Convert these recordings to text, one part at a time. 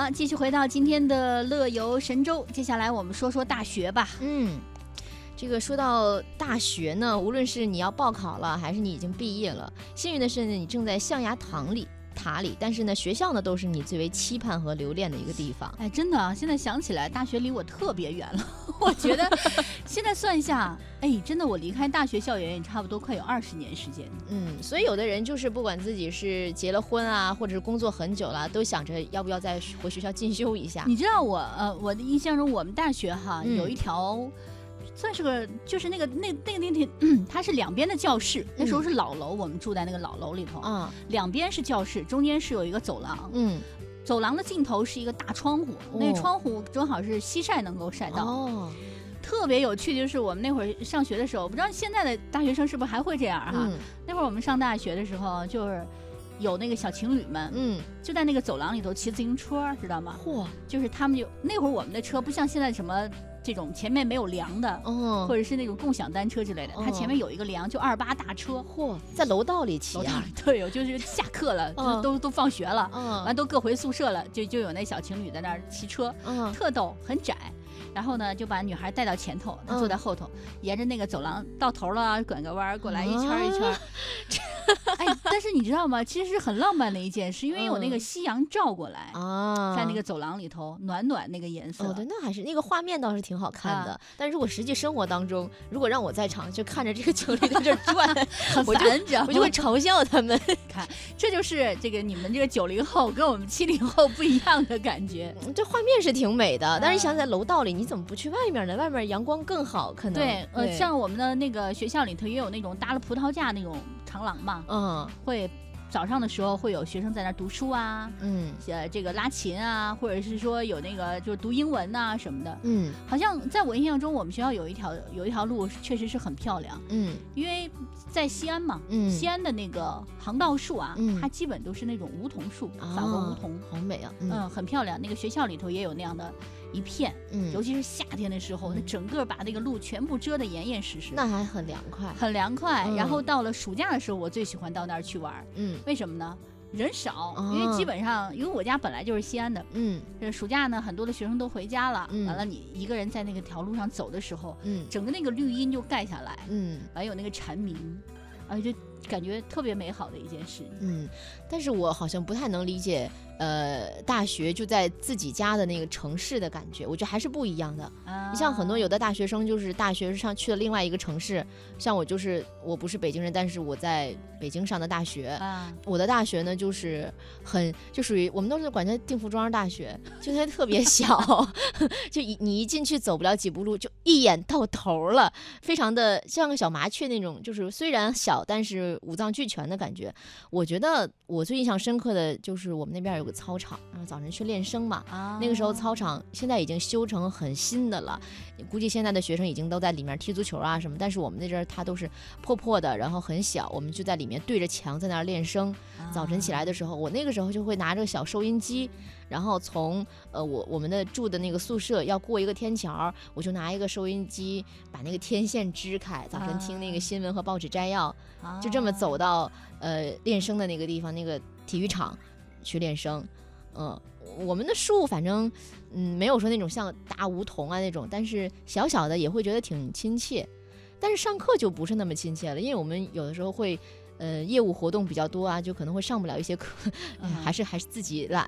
好，继续回到今天的乐游神州，接下来我们说说大学吧。嗯，这个说到大学呢，无论是你要报考了，还是你已经毕业了，幸运的是呢，你正在象牙塔里。塔里，但是呢，学校呢都是你最为期盼和留恋的一个地方。哎，真的啊，现在想起来，大学离我特别远了。我觉得现在算一下，哎，真的，我离开大学校园也差不多快有二十年时间。嗯，所以有的人就是不管自己是结了婚啊，或者是工作很久了，都想着要不要再回学校进修一下。你知道我呃，我的印象中，我们大学哈有一条。算是个，就是那个那那个那天，它是两边的教室。那时候是老楼，我们住在那个老楼里头啊。两边是教室，中间是有一个走廊。嗯，走廊的尽头是一个大窗户，那窗户正好是西晒能够晒到。哦，特别有趣，就是我们那会儿上学的时候，不知道现在的大学生是不是还会这样哈？那会儿我们上大学的时候，就是有那个小情侣们，嗯，就在那个走廊里头骑自行车，知道吗？嚯，就是他们就那会儿我们的车不像现在什么。这种前面没有梁的，嗯，或者是那种共享单车之类的，它前面有一个梁，就二八大车，嚯，在楼道里骑啊，对，就是下课了，都都放学了，嗯，完都各回宿舍了，就就有那小情侣在那儿骑车，嗯，特逗，很窄，然后呢就把女孩带到前头，他坐在后头，沿着那个走廊到头了，拐个弯过来一圈一圈。哎，但是你知道吗？其实是很浪漫的一件事，因为有那个夕阳照过来啊，在那个走廊里头，暖暖那个颜色。哦，对，那还是那个画面倒是挺好看的。但是如果实际生活当中，如果让我在场，就看着这个情侣在这转，很烦，我就会嘲笑他们。看，这就是这个你们这个九零后跟我们七零后不一样的感觉。这画面是挺美的，但是想在楼道里，你怎么不去外面呢？外面阳光更好，可能。对，呃，像我们的那个学校里头也有那种搭了葡萄架那种长廊嘛。嗯，会早上的时候会有学生在那读书啊，嗯，呃，这个拉琴啊，或者是说有那个就是读英文呐什么的，嗯，好像在我印象中，我们学校有一条有一条路确实是很漂亮，嗯，因为在西安嘛，嗯，西安的那个航道树啊，它基本都是那种梧桐树，法国梧桐，好美啊，嗯，很漂亮。那个学校里头也有那样的。一片，嗯，尤其是夏天的时候，那整个把那个路全部遮得严严实实，那还很凉快，很凉快。然后到了暑假的时候，我最喜欢到那儿去玩，嗯，为什么呢？人少，因为基本上，因为我家本来就是西安的，嗯，这暑假呢，很多的学生都回家了，完了你一个人在那个条路上走的时候，嗯，整个那个绿荫就盖下来，嗯，完有那个蝉鸣，而且就感觉特别美好的一件事，嗯，但是我好像不太能理解。呃，大学就在自己家的那个城市的感觉，我觉得还是不一样的。你像很多有的大学生，就是大学上去了另外一个城市，像我就是我不是北京人，但是我在北京上的大学。我的大学呢，就是很就属于我们都是管它定福庄大学，就它特别小，就一你一进去走不了几步路，就一眼到头了，非常的像个小麻雀那种，就是虽然小，但是五脏俱全的感觉。我觉得我最印象深刻的就是我们那边有个。操场，然后早晨去练声嘛。啊，那个时候操场现在已经修成很新的了，估计现在的学生已经都在里面踢足球啊什么。但是我们那阵儿它都是破破的，然后很小，我们就在里面对着墙在那儿练声。早晨起来的时候，我那个时候就会拿着小收音机，然后从呃我我们的住的那个宿舍要过一个天桥，我就拿一个收音机把那个天线支开，早晨听那个新闻和报纸摘要，就这么走到呃练声的那个地方，那个体育场。去练声，嗯，我们的树反正，嗯，没有说那种像大梧桐啊那种，但是小小的也会觉得挺亲切，但是上课就不是那么亲切了，因为我们有的时候会。呃，业务活动比较多啊，就可能会上不了一些课，还是还是自己懒，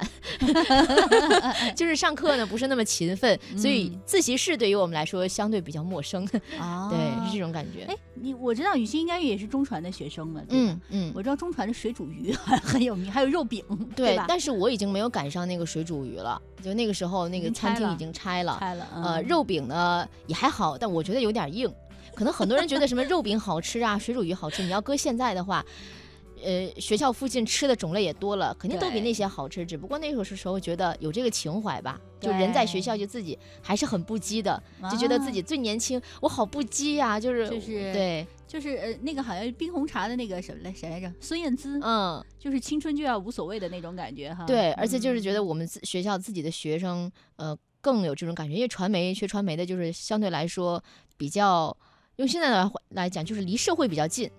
就是上课呢不是那么勤奋，所以自习室对于我们来说相对比较陌生，对，是这种感觉。哎，你我知道雨欣应该也是中传的学生了，嗯嗯，我知道中传的水煮鱼很有名，还有肉饼，对但是我已经没有赶上那个水煮鱼了，就那个时候那个餐厅已经拆了，拆了。呃，肉饼呢也还好，但我觉得有点硬。可能很多人觉得什么肉饼好吃啊，水煮鱼好吃。你要搁现在的话，呃，学校附近吃的种类也多了，肯定都比那些好吃。只不过那个时候觉得有这个情怀吧，就人在学校就自己还是很不羁的，就觉得自己最年轻，我好不羁呀，就是就是对，就是呃那个好像冰红茶的那个什么来谁来着？孙燕姿，嗯，就是青春就要无所谓的那种感觉哈。对，而且就是觉得我们自学校自己的学生，呃，更有这种感觉，因为传媒学传媒的，就是相对来说比较。用现在的来讲，就是离社会比较近，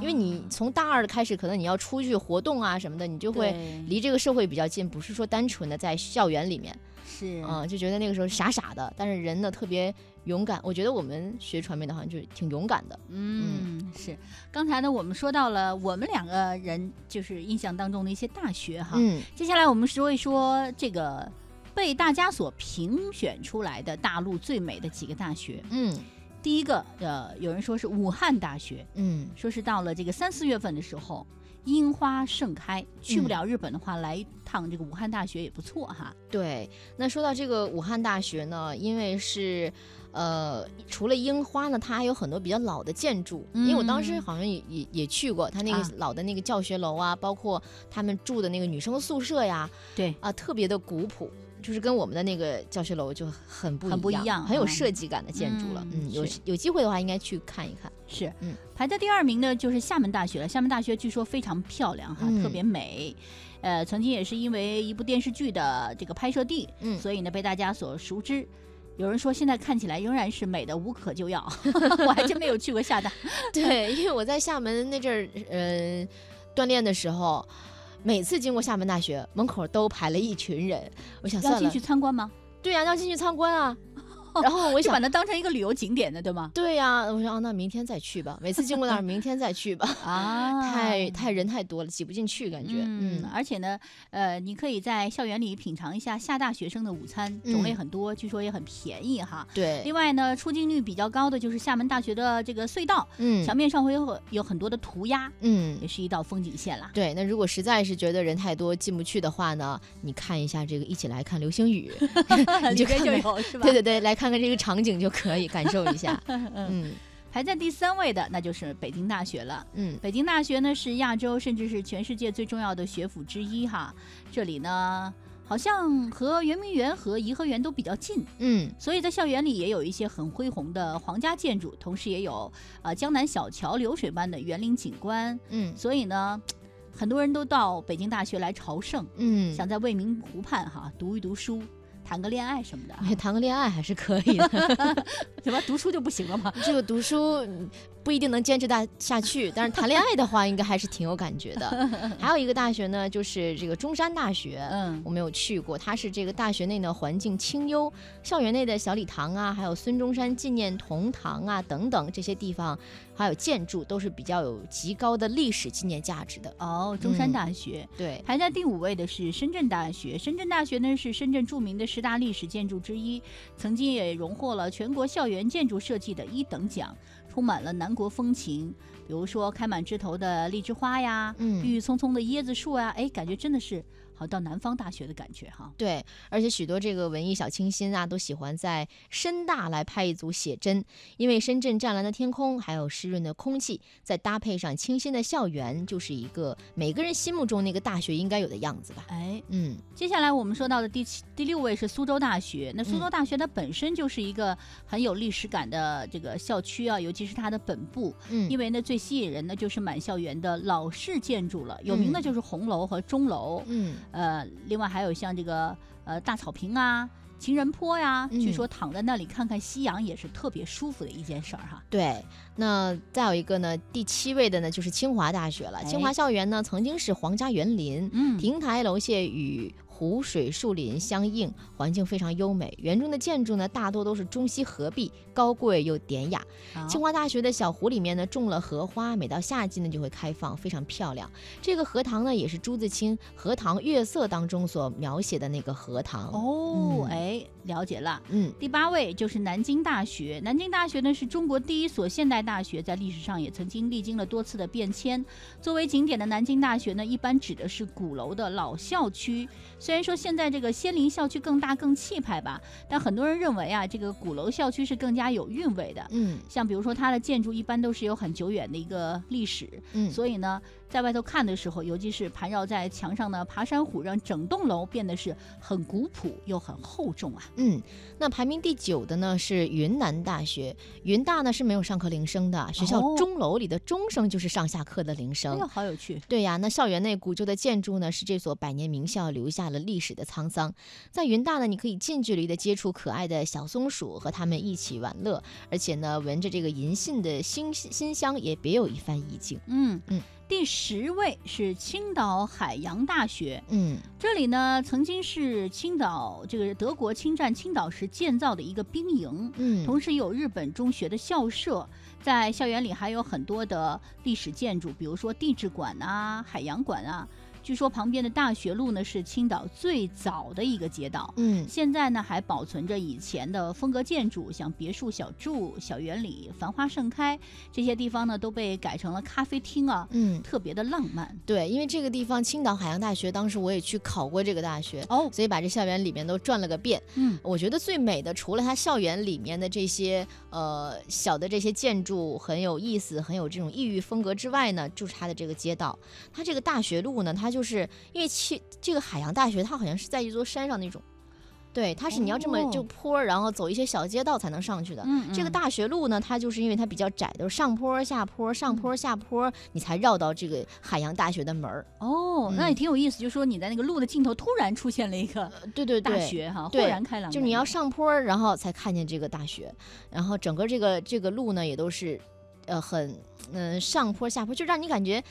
因为你从大二开始，可能你要出去活动啊什么的，你就会离这个社会比较近，不是说单纯的在校园里面。是啊，就觉得那个时候傻傻的，但是人呢特别勇敢。我觉得我们学传媒的好像就挺勇敢的。嗯，是。刚才呢，我们说到了我们两个人就是印象当中的一些大学哈。嗯。接下来我们说一说这个被大家所评选出来的大陆最美的几个大学。嗯。第一个，呃，有人说是武汉大学。嗯。说是到了这个三四月份的时候。樱花盛开，去不了日本的话，来一趟这个武汉大学也不错哈。对，那说到这个武汉大学呢，因为是，呃，除了樱花呢，它还有很多比较老的建筑。因为我当时好像也也也去过，它那个老的那个教学楼啊，包括他们住的那个女生宿舍呀，对啊，特别的古朴。就是跟我们的那个教学楼就很不很不一样，很有设计感的建筑了。嗯，有有机会的话应该去看一看。是，嗯，排在第二名的就是厦门大学了。厦门大学据说非常漂亮哈，特别美。呃，曾经也是因为一部电视剧的这个拍摄地，嗯，所以呢被大家所熟知。有人说现在看起来仍然是美的无可救药。我还真没有去过厦大。对，因为我在厦门那阵儿，嗯，锻炼的时候。每次经过厦门大学门口都排了一群人，我想要进去参观吗？对呀，要进去参观啊。然后我就把它当成一个旅游景点的，对吗？对呀，我说哦那明天再去吧。每次经过那儿，明天再去吧。啊，太太人太多了，挤不进去，感觉。嗯，而且呢，呃，你可以在校园里品尝一下厦大学生的午餐，种类很多，据说也很便宜哈。对。另外呢，出镜率比较高的就是厦门大学的这个隧道，嗯，墙面上会有有很多的涂鸦，嗯，也是一道风景线啦。对，那如果实在是觉得人太多进不去的话呢，你看一下这个，一起来看流星雨，你就就有是吧？对对对，来。看看这个场景就可以感受一下。嗯，排在第三位的那就是北京大学了。嗯，北京大学呢是亚洲甚至是全世界最重要的学府之一哈。这里呢好像和圆明园和颐和园都比较近。嗯，所以在校园里也有一些很恢宏的皇家建筑，同时也有呃江南小桥流水般的园林景观。嗯，所以呢，很多人都到北京大学来朝圣。嗯，想在未名湖畔哈读一读书。谈个恋爱什么的，谈个恋爱还是可以的，怎么读书就不行了吗？这个读书。不一定能坚持大下去，但是谈恋爱的话，应该还是挺有感觉的。还有一个大学呢，就是这个中山大学，嗯，我没有去过。它是这个大学内呢环境清幽，校园内的小礼堂啊，还有孙中山纪念铜堂啊等等这些地方，还有建筑都是比较有极高的历史纪念价值的。哦，中山大学，对，排在第五位的是深圳大学。深圳大学呢是深圳著名的十大历史建筑之一，曾经也荣获了全国校园建筑设计的一等奖。充满了南国风情，比如说开满枝头的荔枝花呀，郁郁葱葱的椰子树啊，哎，感觉真的是。好到南方大学的感觉哈，对，而且许多这个文艺小清新啊，都喜欢在深大来拍一组写真，因为深圳湛蓝的天空，还有湿润的空气，再搭配上清新的校园，就是一个每个人心目中那个大学应该有的样子吧。哎，嗯，接下来我们说到的第七、第六位是苏州大学。那苏州大学它本身就是一个很有历史感的这个校区啊，尤其是它的本部，嗯，因为呢最吸引人的就是满校园的老式建筑了，有名的就是红楼和钟楼，嗯。呃，另外还有像这个呃大草坪啊、情人坡呀，据说躺在那里看看夕阳也是特别舒服的一件事儿哈。对，那再有一个呢，第七位的呢就是清华大学了。清华校园呢曾经是皇家园林，嗯，亭台楼榭与。湖水树林相映，环境非常优美。园中的建筑呢，大多都是中西合璧，高贵又典雅。清华大学的小湖里面呢，种了荷花，每到夏季呢就会开放，非常漂亮。这个荷塘呢，也是朱自清《荷塘月色》当中所描写的那个荷塘。哦，哎，了解了。嗯，第八位就是南京大学。南京大学呢，是中国第一所现代大学，在历史上也曾经历经了多次的变迁。作为景点的南京大学呢，一般指的是鼓楼的老校区。虽然说现在这个仙林校区更大更气派吧，但很多人认为啊，这个鼓楼校区是更加有韵味的。嗯，像比如说它的建筑一般都是有很久远的一个历史，嗯，所以呢，在外头看的时候，尤其是盘绕在墙上的爬山虎，让整栋楼变得是很古朴又很厚重啊。嗯，那排名第九的呢是云南大学，云大呢是没有上课铃声的，学校钟楼里的钟声就是上下课的铃声。好有趣。对呀，那校园内古旧的建筑呢，是这所百年名校留下了历史的沧桑。在云大呢，你可以近距离的接触可爱的小松鼠，和它们一起玩乐，而且呢，闻着这个银杏的馨馨香，也别有一番意境。嗯嗯。第十位是青岛海洋大学，嗯，这里呢曾经是青岛这个德国侵占青岛时建造的一个兵营，嗯，同时有日本中学的校舍，在校园里还有很多的历史建筑，比如说地质馆啊、海洋馆啊。据说旁边的大学路呢是青岛最早的一个街道，嗯，现在呢还保存着以前的风格建筑，像别墅小筑、小园里、繁花盛开这些地方呢都被改成了咖啡厅啊，嗯，特别的浪漫。对，因为这个地方青岛海洋大学，当时我也去考过这个大学哦，所以把这校园里面都转了个遍。嗯，我觉得最美的除了它校园里面的这些呃小的这些建筑很有意思，很有这种异域风格之外呢，就是它的这个街道，它这个大学路呢，它。就是因为去这个海洋大学，它好像是在一座山上那种，对，它是你要这么就坡，然后走一些小街道才能上去的。这个大学路呢，它就是因为它比较窄，都是上坡下坡，上坡下坡，你才绕到这个海洋大学的门儿。哦，那也挺有意思，就是说你在那个路的尽头突然出现了一个对对大学哈，豁然开朗。就你要上坡，然后才看见这个大学，然后整个这个这个路呢也都是，呃，很嗯上坡下坡，就让你感觉。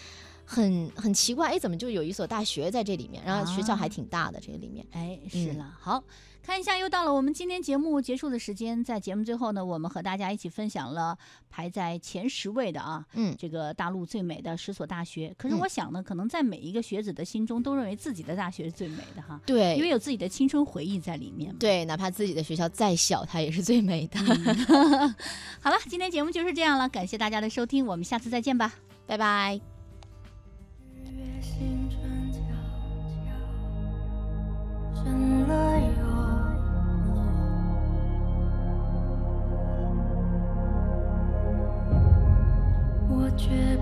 很很奇怪，哎，怎么就有一所大学在这里面？然后学校还挺大的，这个里面。哎，是了，好看一下，又到了我们今天节目结束的时间。在节目最后呢，我们和大家一起分享了排在前十位的啊，嗯，这个大陆最美的十所大学。可是我想呢，可能在每一个学子的心中，都认为自己的大学是最美的哈。对，因为有自己的青春回忆在里面。对，哪怕自己的学校再小，它也是最美的。好了，今天节目就是这样了，感谢大家的收听，我们下次再见吧，拜拜。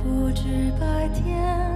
不知白天